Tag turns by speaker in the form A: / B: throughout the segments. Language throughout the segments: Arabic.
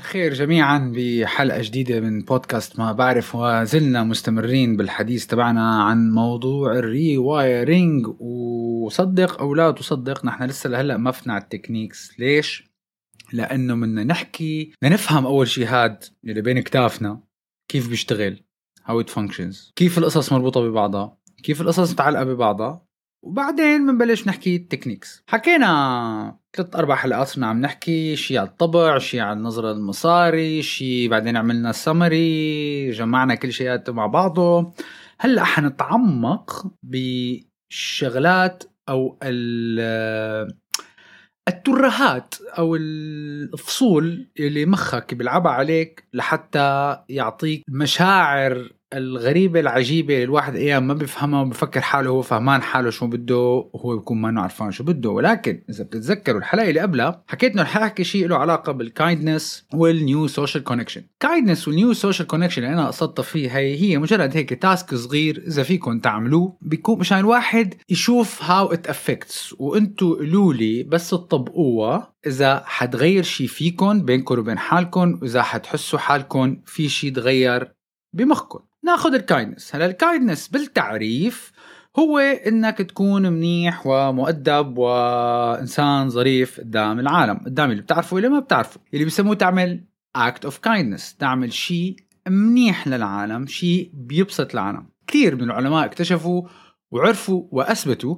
A: الخير جميعا بحلقة جديدة من بودكاست ما بعرف وزلنا مستمرين بالحديث تبعنا عن موضوع ال rewiring وصدق أو لا تصدق نحن لسه لهلأ ما فتنا على ال techniques ليش؟ لأنه بدنا نحكي بدنا نفهم أول شيء هاد اللي بين كتافنا كيف بيشتغل how it functions كيف القصص مربوطة ببعضها كيف القصص متعلقة ببعضها. وبعدين بنبلش نحكي ال techniques. حكينا ثلاث أربع حلقات عم نحكي شيء على الطبع شيء على النظرة المصاري شيء بعدين عملنا سمري جمعنا كل شيء مع بعضه. هلأ حنتعمق بشغلات أو الترهات أو الفصول اللي مخك بيلعبها عليك لحتى يعطيك مشاعر الغريبة العجيبة اللي الواحد أيام ما بيفهمها وبفكر حاله هو فهمان حاله شو بده وهو بيكون ما عرفان شو بده. ولكن إذا بتتذكروا الحلقة اللي قبلها حكيت إنه حاحكي شيء له علاقة بال kindness وال new social connection kindness وال new social connection اللي أنا قصدت فيه هي هي مجرد هيك task صغير إذا فيكم تعملوه بيكون مشان الواحد يشوف how it affects وانتو قولوا لي بس تطبقوها إذا حتغير شيء فيكم بينكم وبين حالكم وإذا حتحسوا حالكم في شيء تغير بمخكم. ناخذ ال kindness هلا ال kindness بالتعريف هو إنك تكون منيح ومؤدب وإنسان ظريف قدام العالم قدام اللي بتعرفه واللي ما بتعرفه. اللي بيسموه تعمل act of kindness تعمل شيء منيح للعالم شيء بيبسط العالم. كثير من العلماء اكتشفوا وعرفوا وأثبتوا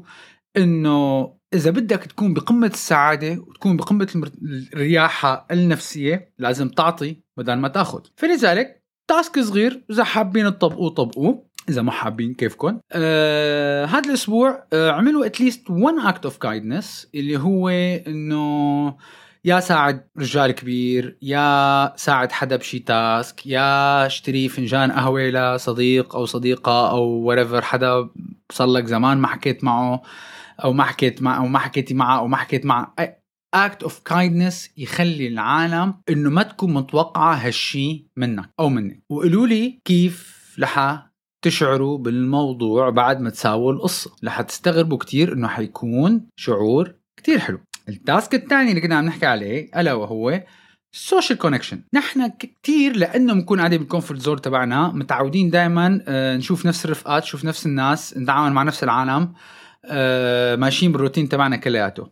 A: إنه إذا بدك تكون بقمة السعادة وتكون بقمة الرياحة النفسية لازم تعطي بدل ما تأخذ. فلذلك task صغير إذا حابين تطبقوه طبقوه إذا ما حابين كيفكم. آه هذا الأسبوع آه عملوا at least one act of kindness اللي هو إنه يا ساعد رجال كبير يا ساعد حدا بشي task يا اشتري فنجان قهوة لصديق أو صديقة أو whatever حدا صار لك زمان ما حكيت معه أو ما حكيت معه أو ما حكيتي معه أو ما حكيت معه act of kindness يخلي العالم إنه ما تكون متوقعة هالشي منك أو منك وقولوا لي كيف لح تشعروا بالموضوع بعد ما تساووا القصة. رح تستغربوا كتير إنه حيكون شعور كتير حلو. ال task الثاني اللي كنا عم نحكي عليه ألا وهو ال social connection نحن كثير لأنه بنكون قاعدين بال comfort zone تبعنا متعودين دائما آه، نشوف نفس الرفقات نشوف نفس الناس نتعامل مع نفس العالم آه، ماشيين بالروتين تبعنا كلياته.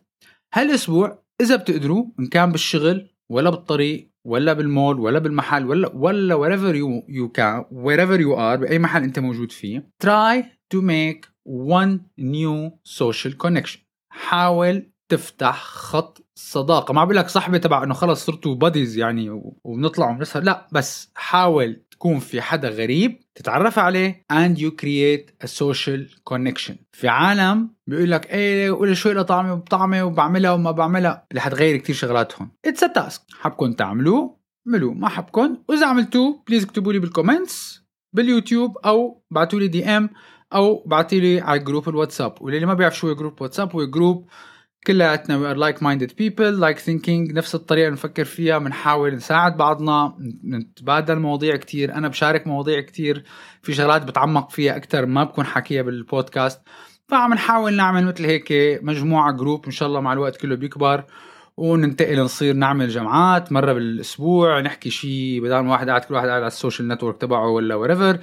A: هالأسبوع إذا بتقدروا إن كان بالشغل ولا بالطريق ولا بالمول ولا بالمحل ولا ولا wherever you you can wherever you are بأي محل أنت موجود فيه try to make one new social connection. حاول تفتح خط صداقة. ما بقول لك صاحبي تبع إنه خلص صرتوا buddies يعني وبنطلع وبنسهر لا بس حاول تكون في حدا غريب تتعرف عليه and you create a social connection. في عالم بيقول لك إيه قول شوي لطعمي وبطعمي وبعملها وما بعملها. اللي حتغير كتير شغلات هون it's a task حبكم تعملوه اعملوه. ما حبكم. وإذا عملتوه please اكتبوا لي بال comments باليوتيوب أو بعتوا لي DM أو بعتوا لي على group الواتساب. واللي ما بيعرف شو group واتساب هو group كلياتنا like-minded people like thinking نفس الطريقة اللي نفكر فيها بنحاول نساعد بعضنا نتبادل مواضيع كتير. أنا بشارك مواضيع كتير في شغلات بتعمق فيها أكثر ما بكون حكيها بالبودكاست. فعم نحاول نعمل مثل هيك مجموعة group إن شاء الله مع الوقت كله بيكبر وننتقل نصير نعمل جمعات مرة بالأسبوع نحكي شيء بدل ما واحد قاعد كل واحد قاعد على ال social network تبعه ولا whatever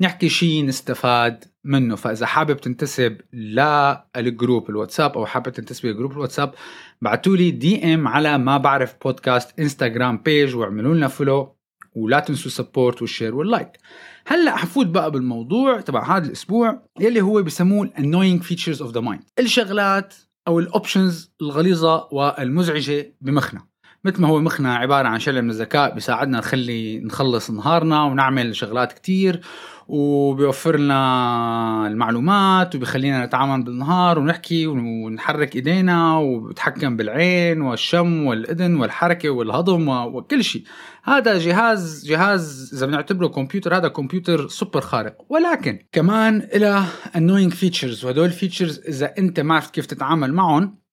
A: نحكي شيء نستفاد منه. فإذا حابب تنتسب لل group الواتساب أو حابب تنتسب ل group الواتساب بعتوا لي DM على ما بعرف podcast Instagram page واعملوا لنا follow ولا تنسوا support وال share وال like هلأ حفوت بقى بالموضوع تبع هذا الأسبوع يلي هو بسموه annoying features of the mind. الشغلات أو ال options الغليظة والمزعجة بمخنا. مثل ما هو مخنا عبارة عن شلال من الذكاء بيساعدنا نخلي نخلص نهارنا ونعمل شغلات كتير وبيوفر لنا المعلومات وبيخلينا نتعامل بالنهار ونحكي ونحرك إيدينا وبتحكم بالعين والشم والإذن والحركة والهضم وكل شيء. هذا جهاز جهاز إذا بنعتبره كمبيوتر هذا كمبيوتر سوبر خارق. ولكن كمان له annoying features وهدول ال features إذا أنت ما عرفت كيف تتعامل معهم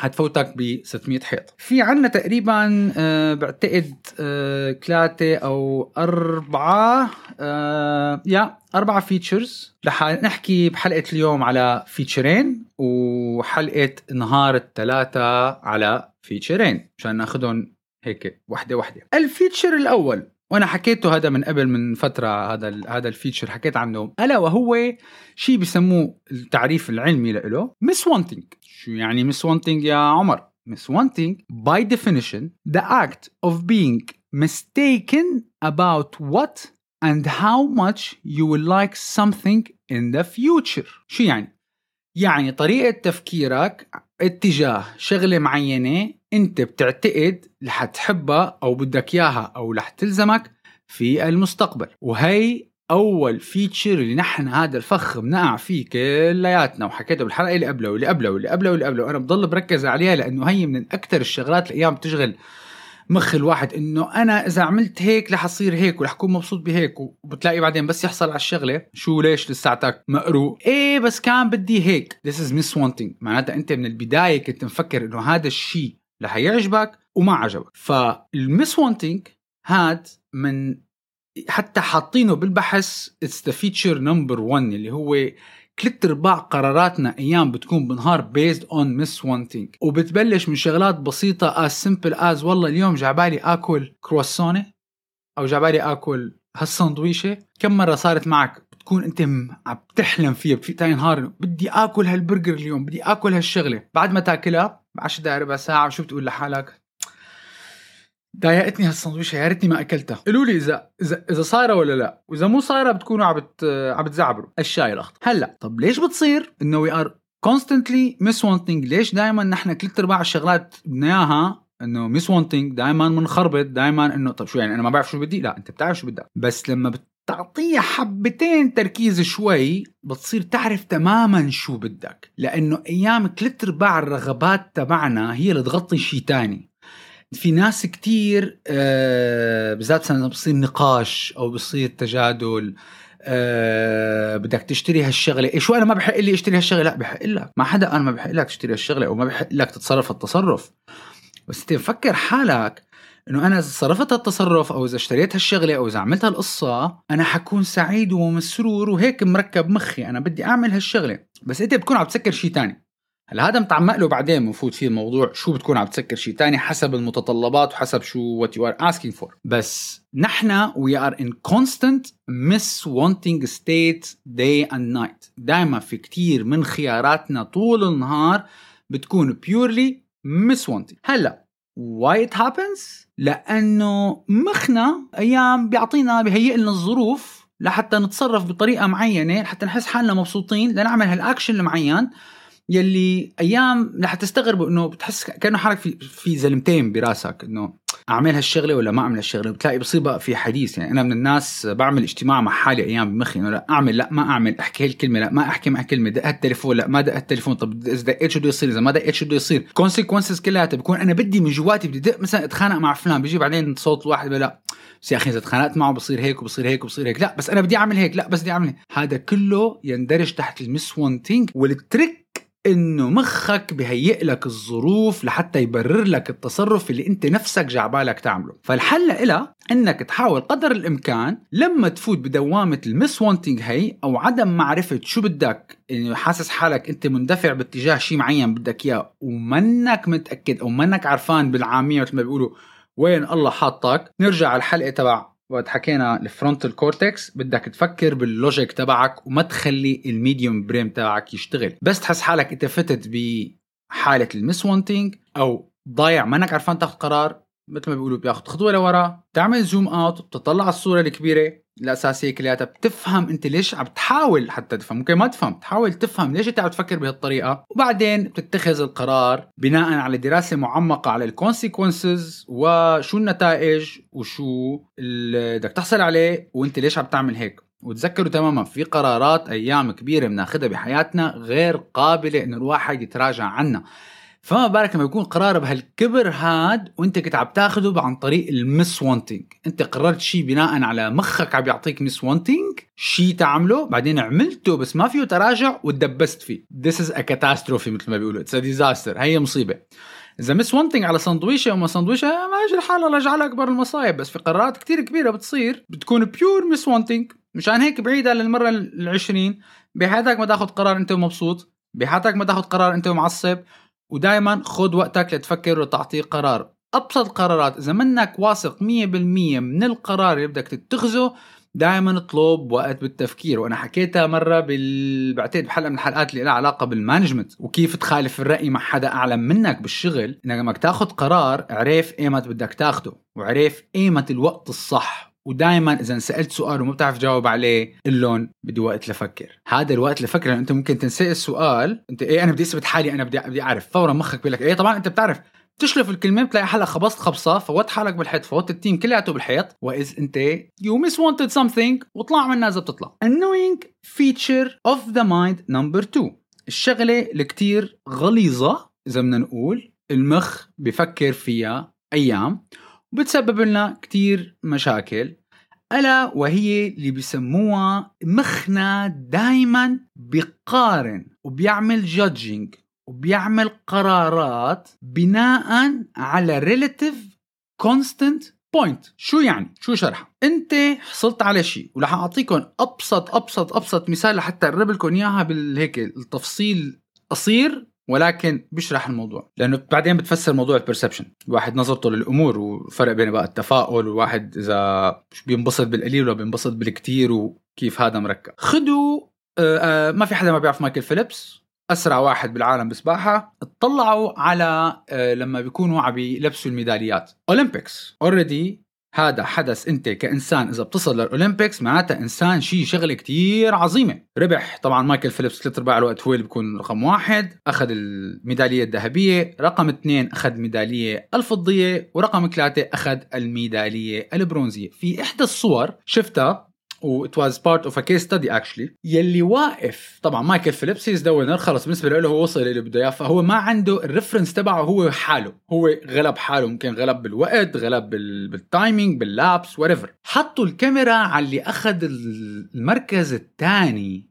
A: هتفوتك ب 600 حيط. في عنا تقريبا آه بعتقد آه ثلاثة أو أربعة آه يا أربعة features رح نحكي بحلقة اليوم على feature ين وحلقة نهار الثلاثة على feature ين مشان ناخذهم هيك وحدة وحدة. ال feature الأول وأنا حكيته هذا من قبل من فترة هذا هذا ال feature حكيت عنه. ألا وهو شيء بسموه التعريف العلمي له miswanting شو يعني miswanting يا عمر؟ miswanting by definition the act of being mistaken about what and how much you will like something in the future. شو يعني؟ يعني طريقة تفكيرك اتجاه شغلة معينة انت بتعتقد رح تحبها أو بدك إياها أو رح تلزمك في المستقبل. وهي أول فيتشر اللي نحن هذا الفخ بنقع فيه كلياتنا وحكيته بالحلقة اللي قبله واللي قبله واللي قبله واللي قبله وأنا بضل بركز عليها لأنه هي من أكثر الشغلات الأيام بتشغل مخ الواحد إنه أنا إذا عملت هيك رح أصير هيك ورح أكون مبسوط بهيك وبتلاقي بعدين بس يحصل على الشغلة شو ليش لساتك مقروق؟ إيه بس كان بدي هيك. This is miss wanting معناتها أنت من البداية كنت مفكر إنه هذا الشيء رح يعجبك وما عجبك. فال miswanting هاد من حتى حاطينه بالبحث it's the feature number 1 اللي هو ثلاث أرباع قراراتنا أيام بتكون بنهار based on miswanting وبتبلش من شغلات بسيطة as simple as والله اليوم جعبالي آكل كرواسونه أو جعبالي آكل هالسندويشه كم مرة صارت معك بتكون أنت عم تحلم فيها في تاني نهار؟ بدي آكل هالبرجر اليوم بدي آكل هالشغلة. بعد ما تاكلها ب 10 دقائق ربع ساعة شو بتقول لحالك؟ ضايقتني هالسندويشة يا ريتني ما اكلتها قولوا لي اذا اذا إذا صايرة ولا لا؟ وإذا مو صايرة بتكونوا عم بت عم بتزعبروا. الشاي الأخضر. هلأ طب ليش بتصير إنه we are constantly miswanting ليش دائما نحن ثلاث أرباع الشغلات بدنا إياها إنه miswanting دائما منخربط دائما انه طب شو يعني أنا ما بعرف شو بدي؟ لا أنت بتعرف شو بدك. بس لما بتعطيها حبتين تركيز شوي بتصير تعرف تماما شو بدك. لأنه أيام ثلاث أرباع الرغبات تبعنا هي اللي تغطي شيء تاني. في ناس كتير آه بالذات لما بصير نقاش أو بصير تجادل أه بدك تشتري هالشغلة. شو أنا ما بحق لي أشتري هالشغلة؟ لا بحق لك. ما حدا أنا ما بحق لك تشتري هالشغلة أو ما بحق لك تتصرف التصرف. بس أنت مفكر حالك إنه أنا إذا صرفت هالتصرف أو إذا اشتريت هالشغلة أو إذا عملت هالقصة أنا حكون سعيد ومسرور وهيك مركب مخي. أنا بدي أعمل هالشغلة. بس أنت بتكون عم تسكر شيء تاني. هلا هذا متعمق له بعدين بنفوت فيه الموضوع شو بتكون عم تسكر شيء تاني حسب المتطلبات وحسب شو what you are asking for بس نحن we are in constant miswanting state day and night دائما في كتير من خياراتنا طول النهار بتكون purely miswanting. هلا why it happens لأنه مخنا أيام بيعطينا بهيئ لنا الظروف لحتى نتصرف بطريقة معينة لحتى نحس حالنا مبسوطين لنعمل هالاكشن المعين. يلي أيام رح تستغربوا إنه بتحس كأنه حالك في في زلمتين براسك إنه أعمل هالشغلة ولا ما أعمل هالشغلة بتلاقي بصير بقى في حديث. يعني أنا من الناس بعمل اجتماع مع حالي أيام بمخي إنه لا أعمل لا ما أعمل أحكي هالكلمة لا ما أحكي مع كلمه دق التليفون لا ما دق التليفون طب إذا دقيت شو بده يصير إذا ما دقيت شو بده يصير. consequences كلياتها بكون أنا بدي من جواتي بدي دق مثلا أتخانق مع فلان بيجي بعدين صوت الواحد لا بس يا أخي إذا تخانقت معه بصير هيك وبصير هيك وبصير هيك. لا بس أنا بدي أعمل هيك لا بس بدي أعمل هيك. هذا كله يندرج تحت ال miswanting وال trick إنه مخك بهيئ لك الظروف لحتى يبرر لك التصرف اللي أنت نفسك جعبالك تعمله. فالحل إلها إنك تحاول قدر الإمكان لما تفوت بدوامة ال miswanting هي أو عدم معرفة شو بدك إنه حاسس حالك أنت مندفع باتجاه شيء معين بدك إياه ومنك متأكد أو منك عرفان بالعامية مثل ما بيقولوا وين الله حاطك. نرجع على الحلقة تبع وقت حكينا ال frontal cortex بدك تفكر بال logic تبعك وما تخلي ال medium brain تبعك يشتغل. بس تحس حالك انت فتت بحالة ال miswanting أو ضايع ما إنك عرفان تاخذ قرار مثل ما بيقولوا بياخذ خطوة لورا تعمل zoom out بتطلع على الصورة الكبيرة الأساسية كلياتها بتفهم أنت ليش عم تحاول حتى تفهم. ممكن ما تفهم تحاول تفهم ليش أنت عم تفكر بهالطريقة. وبعدين بتتخذ القرار بناء على دراسة معمقة على ال consequences وشو النتائج وشو بدك تحصل عليه وأنت ليش عم تعمل هيك. وتذكروا تماما في قرارات أيام كبيرة بناخذها بحياتنا غير قابلة إنه الواحد يتراجع عنها. فما بالك لما يكون قرار بهالكبر هاد وانت كنت عم تاخده عن طريق ال miswanting. انت قررت شيء بناء على مخك عم يعطيك miswanting شيء تعمله بعدين عملته بس ما فيه تراجع وتدبست فيه. This is a catastrophe مثل ما بيقولوا. It's a disaster. هي مصيبة. إذا miswanting على سندويشه وما سندويشه ما اجى الحال الله يجعلها أكبر المصايب. بس في قرارات كتير كبيرة بتصير بتكون pure miswanting. مشان هيك بعيدة للمرة العشرين بحياتك ما تاخذ قرار أنت مبسوط بحياتك ما تاخذ قرار أنت معصب. ودائما خذ وقتك لتفكر وتعطي قرار. أبسط قرارات إذا منك واثق 100% من القرار اللي بدك تتخذه دائما اطلب وقت بالتفكير. وأنا حكيتها مرة بال... بعتقد بحلقة من الحلقات اللي لها علاقة بال management. وكيف تخالف الرأي مع حدا اعلم منك بالشغل؟ إنك لما تاخذ قرار عرف ايمت بدك تاخده وعرف ايمت الوقت الصح. ودائما إذا سألت سؤال وما بتعرف تجاوب عليه قل لهم بدي وقت لفكر. هذا الوقت لفكر لأنه أنت ممكن تنسأل السؤال أنت إيه أنا بدي أثبت حالي أنا بدي بدي أعرف. فورا مخك بيقول لك إيه طبعا أنت بتعرف. تشلف الكلمة بتلاقي حالك خبصت خبصة فوت حالك بالحيط فوت ال team كلياته بالحيط. وإذ أنت يو ميس وانتد سمثينج وطلع منها إذا بتطلع. Annoying feature of the mind number 2 الشغلة اللي كتير غليظة إذا بدنا نقول المخ بفكر فيها أيام. وبتسبب لنا كتير مشاكل. ألا وهي اللي بسموها مخنا دايما بيقارن وبيعمل judging وبيعمل قرارات بناء على relative constant point شو يعني؟ شو شرحها؟ أنت حصلت على شيء ورح اعطيكم أبسط أبسط أبسط مثال لحتى أقرب لكم إياها بالهيك التفصيل قصير. ولكن بيشرح الموضوع. لأنه بعدين بتفسر موضوع ال perception الواحد نظرته للأمور وفرق بين بقى التفاؤل والواحد إذا بينبسط بالقليل ولا بينبسط بالكثير وكيف هذا مركب. خدوا آه آه ما في حدا ما بيعرف مايكل فيليبس. أسرع واحد بالعالم بسباحة. اطلعوا على آه لما بيكونوا عم يلبسوا الميداليات. Olympics already هذا حدث انت كإنسان إذا بتصل لل Olympics معناتها إنسان شيء شغلة كتير عظيمة. ربح طبعا مايكل فيليبس ثلاث أرباع الوقت هو اللي بيكون رقم واحد أخذ الميدالية الذهبية رقم اثنين أخذ الميداليه الفضية ورقم ثلاثة أخذ الميدالية البرونزية. في إحدى الصور شفتها و it was part of a case study actually. يلي واقف. طبعا مايكل فيليبس he's the winner خلص بالنسبة له هو وصل اللي بده اياه فهو ما عنده ال reference تبعه هو حاله. هو غلب حاله ممكن غلب بالوقت غلب بال... بال timing بال laps whatever. حطوا الكاميرا على اللي أخذ المركز الثاني.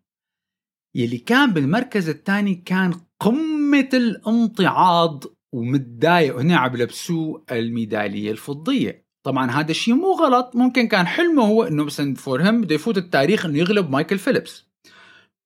A: يلي كان بالمركز الثاني كان قمة الامتعاض ومتضايق وهنا عم يلبسوه الميدالية الفضية. طبعا هذا الشيء مو غلط. ممكن كان حلمه هو إنه مثلا for him بده يفوت التاريخ إنه يغلب مايكل فيليبس.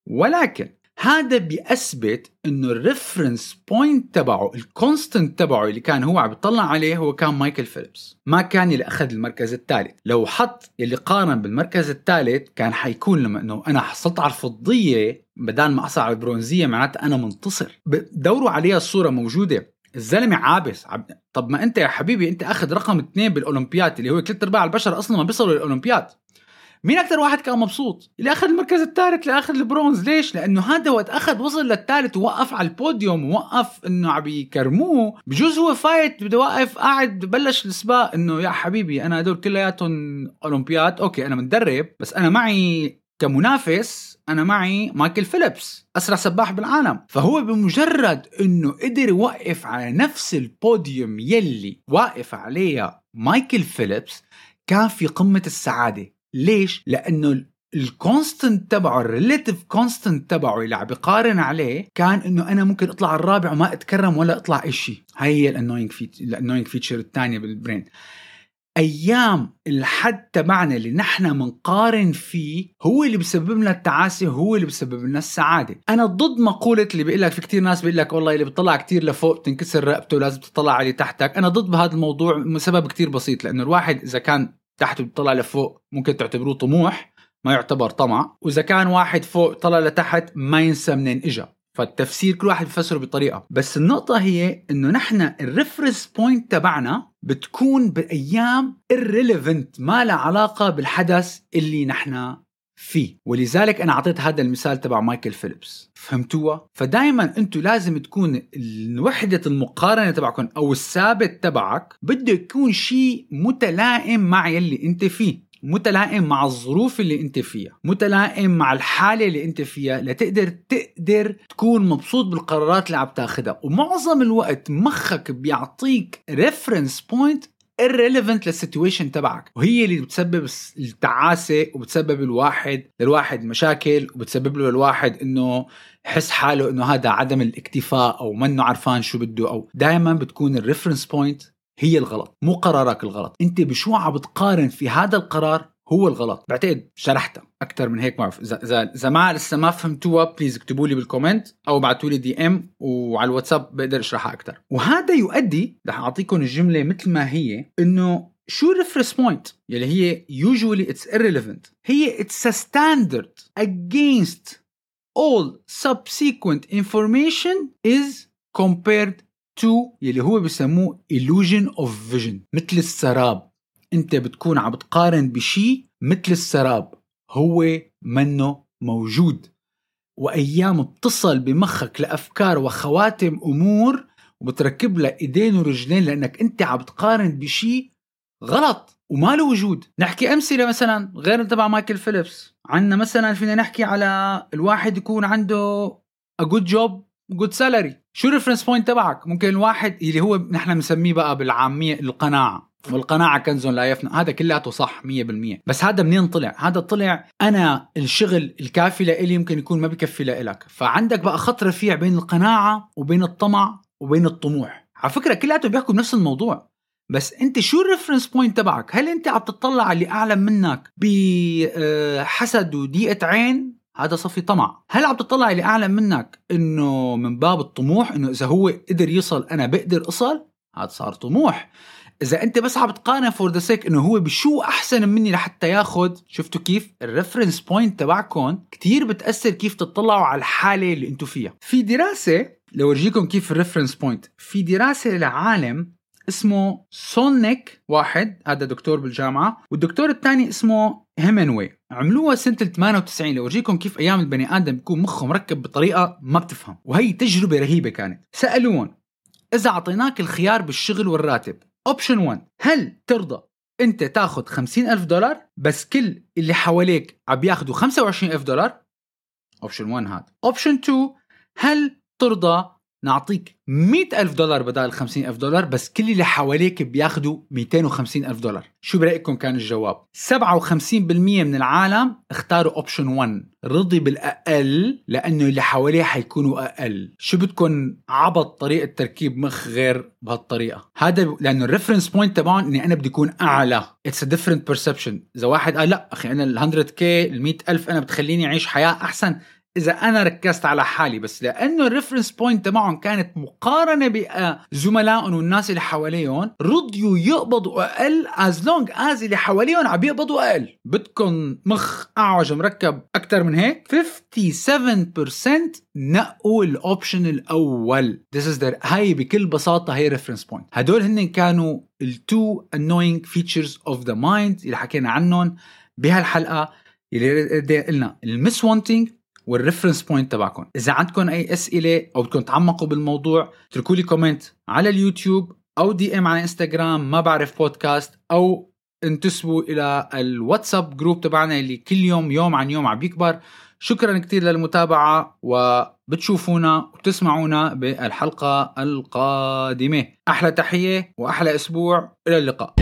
A: ولكن هذا بيثبت إنه ال reference point تبعه ال constant تبعه اللي كان هو عم يطلع عليه هو كان مايكل فيليبس. ما كان اللي أخذ المركز الثالث. لو حط اللي قارن بالمركز الثالث كان حيكون لما إنه أنا حصلت على الفضية بدل ما احصل على البرونزيه معناتها أنا منتصر. دوروا عليها الصورة موجودة. الزلمة عابس. عب... طب ما انت يا حبيبي انت اخذ رقم اثنين بالأولمبياد اللي هو ثلاث أرباع البشر أصلا ما بيصلوا للأولمبياد. مين أكثر واحد كان مبسوط؟ اللي أخذ المركز الثالث اللي أخذ البرونز. ليش؟ لأنه هذا وقت أخذ وصل للثالث ووقف على البوديوم ووقف إنه عم يكرموه. بجوز هو فايت بده واقف قاعد ببلش السباق. إنه يا حبيبي أنا هدول كلياتهم أولمبياد. أوكي أنا مدرب بس أنا معي كمنافس أنا معي مايكل فيليبس أسرع سباح بالعالم. فهو بمجرد إنه قدر يوقف على نفس البوديوم يلي واقف عليها مايكل فيليبس كان في قمة السعادة. ليش؟ لأنه ال constant تبعه ال relative constant تبعه اللي عم بيقارن عليه كان إنه أنا ممكن أطلع الرابع وما أتكرم ولا أطلع اي شيء هي هي ال annoying feature الثانية بال brain أيام الحد تبعنا اللي نحن منقارن فيه هو اللي بسبب لنا التعاسة هو اللي بسبب لنا السعادة. أنا ضد مقولة اللي بيقول لك في كثير ناس بيقول لك والله اللي بيطلع كثير لفوق تنكسر رقبته لازم تطلع عليه تحتك. أنا ضد بهذا الموضوع لسبب كثير بسيط لأنه الواحد إذا كان تحت بيطلع لفوق ممكن تعتبروه طموح ما يعتبر طمع وإذا كان واحد فوق طلع لتحت ما ينسى منين اجى فالتفسير كل واحد بيفسره بطريقة. بس النقطة هي إنه نحن ال reference point تبعنا بتكون بأيام irrelevant ما لها علاقة بالحدث اللي نحن فيه. ولذلك أنا أعطيت هذا المثال تبع مايكل فيليبس. فهمتوها؟ فدائما أنتم لازم تكون وحدة المقارنة تبعكم أو الثابت تبعك بده يكون شيء متلائم مع يلي أنت فيه. متلائم مع الظروف اللي انت فيها متلائم مع الحالة اللي انت فيها لتقدر تقدر تكون مبسوط بالقرارات اللي عم تاخدها. ومعظم الوقت مخك بيعطيك reference point irrelevant لل situation تبعك. وهي اللي بتسبب التعاسة وبتسبب الواحد للواحد مشاكل وبتسبب له الواحد إنه يحس حاله إنه هذا عدم الاكتفاء أو منه عرفان شو بده أو دائما بتكون ال reference point هي الغلط مو قرارك الغلط. أنت بشو عم بتقارن في هذا القرار هو الغلط؟ بعتقد شرحتها. أكثر من هيك ما بعرف اذا اذا ما لسه ما فهمتوها please اكتبوا لي بال comment أو ابعثوا لي DM وعلى الواتساب بقدر أشرحها أكثر وهذا يؤدي رح أعطيكم الجملة مثل ما هي إنه شو ال reference point يلي هي usually it's irrelevant. هي it's a standard against all subsequent information is compared to يلي هو بسموه illusion of vision مثل السراب. انت بتكون عم بتقارن بشيء مثل السراب هو منه موجود. وأيام بتصل بمخك لأفكار وخواتم أمور وبتركب لها إيدين ورجلين لأنك انت عم بتقارن بشيء غلط وما له وجود. نحكي أمثلة مثلا غير تبع مايكل فيليبس. عندنا مثلا فينا نحكي على الواحد يكون عنده a good job good salary. شو ال reference point تبعك؟ ممكن الواحد اللي هو نحن بنسميه بقى بالعامية القناعة. والقناعة كنز لا يفنى. هذا كلياته صح 100% بس هذا منين طلع؟ هذا طلع أنا الشغل الكافي لإلي يمكن يكون ما بكفي لإلك. فعندك بقى خط رفيع بين القناعة وبين الطمع وبين الطموح. على فكرة كلياتهم بيحكوا بنفس الموضوع. بس أنت شو ال reference point تبعك؟ هل أنت عم تطلع على اللي اعلى منك بحسد وضيقة عين؟ هذا صفي طمع. هل عم تطلع اللي اعلى منك إنه من باب الطموح إنه إذا هو قدر يصل أنا بقدر أصل؟ هذا صار طموح. إذا أنت بس عم تقارن for the sake إنه هو بشو أحسن مني لحتى ياخذ شفتوا كيف؟ ال reference point تبعكم كتير بتأثر كيف تطلعوا على الحالة اللي أنتم فيها. في دراسة لورجيكم كيف ال reference point في دراسة لعالم اسمه سولنيك واحد هذا دكتور بالجامعة والدكتور الثاني اسمه هيمنوي عملوها سنة 98 لورجيكم كيف أيام البني آدم بيكون مخه مركب بطريقة ما بتفهم. وهي تجربة رهيبة كانت. سالوهم إذا أعطيناك الخيار بالشغل والراتب؟ option 1 هل ترضى أنت تاخذ 50 ألف دولار بس كل اللي حواليك عم ياخذوا 25 ألف دولار؟ option 1 هذا. option 2 هل ترضى نعطيك 100 ألف دولار بدل 50 ألف دولار بس كل اللي حواليك بياخدوا 250 ألف دولار. شو برأيكم كان الجواب؟ 57% من العالم اختاروا option 1 رضي بالأقل لأنه اللي حواليه حيكونوا أقل. شو بدكم عبط طريقة تركيب مخ غير بهالطريقة؟ هذا لأنه ال reference point تبعهم إني أنا بدي أكون أعلى. it's a different perception إذا واحد قال لا أخي أنا ال 100 كي ال 100 ألف أنا بتخليني أعيش حياة أحسن. إذا أنا ركزت على حالي بس لأنه ال reference point تبعهم كانت مقارنة بزملائهم والناس اللي حواليهم. رضيوا يقبضوا أقل as long as اللي حواليهم عم يقبضوا أقل. بدكم مخ أعوج مركب أكثر من هيك؟ 57% نقوا ال option الأول. This is their هاي بكل بساطة هي reference point هدول هن كانوا ال two annoying features of the mind اللي حكينا عنهم بهالحلقة اللي قلنا. ال miswanting وال reference point تبعكم إذا عندكم أي أسئلة أو بدكم تعمقوا بالموضوع اتركوا لي comment على اليوتيوب أو DM على انستغرام ما بعرف بودكاست أو انتسبوا إلى الواتساب group تبعنا اللي كل يوم يوم عن يوم عم يكبر. شكرا كثير للمتابعة وبتشوفونا وبتسمعونا بالحلقة القادمة. أحلى تحية وأحلى أسبوع. إلى اللقاء.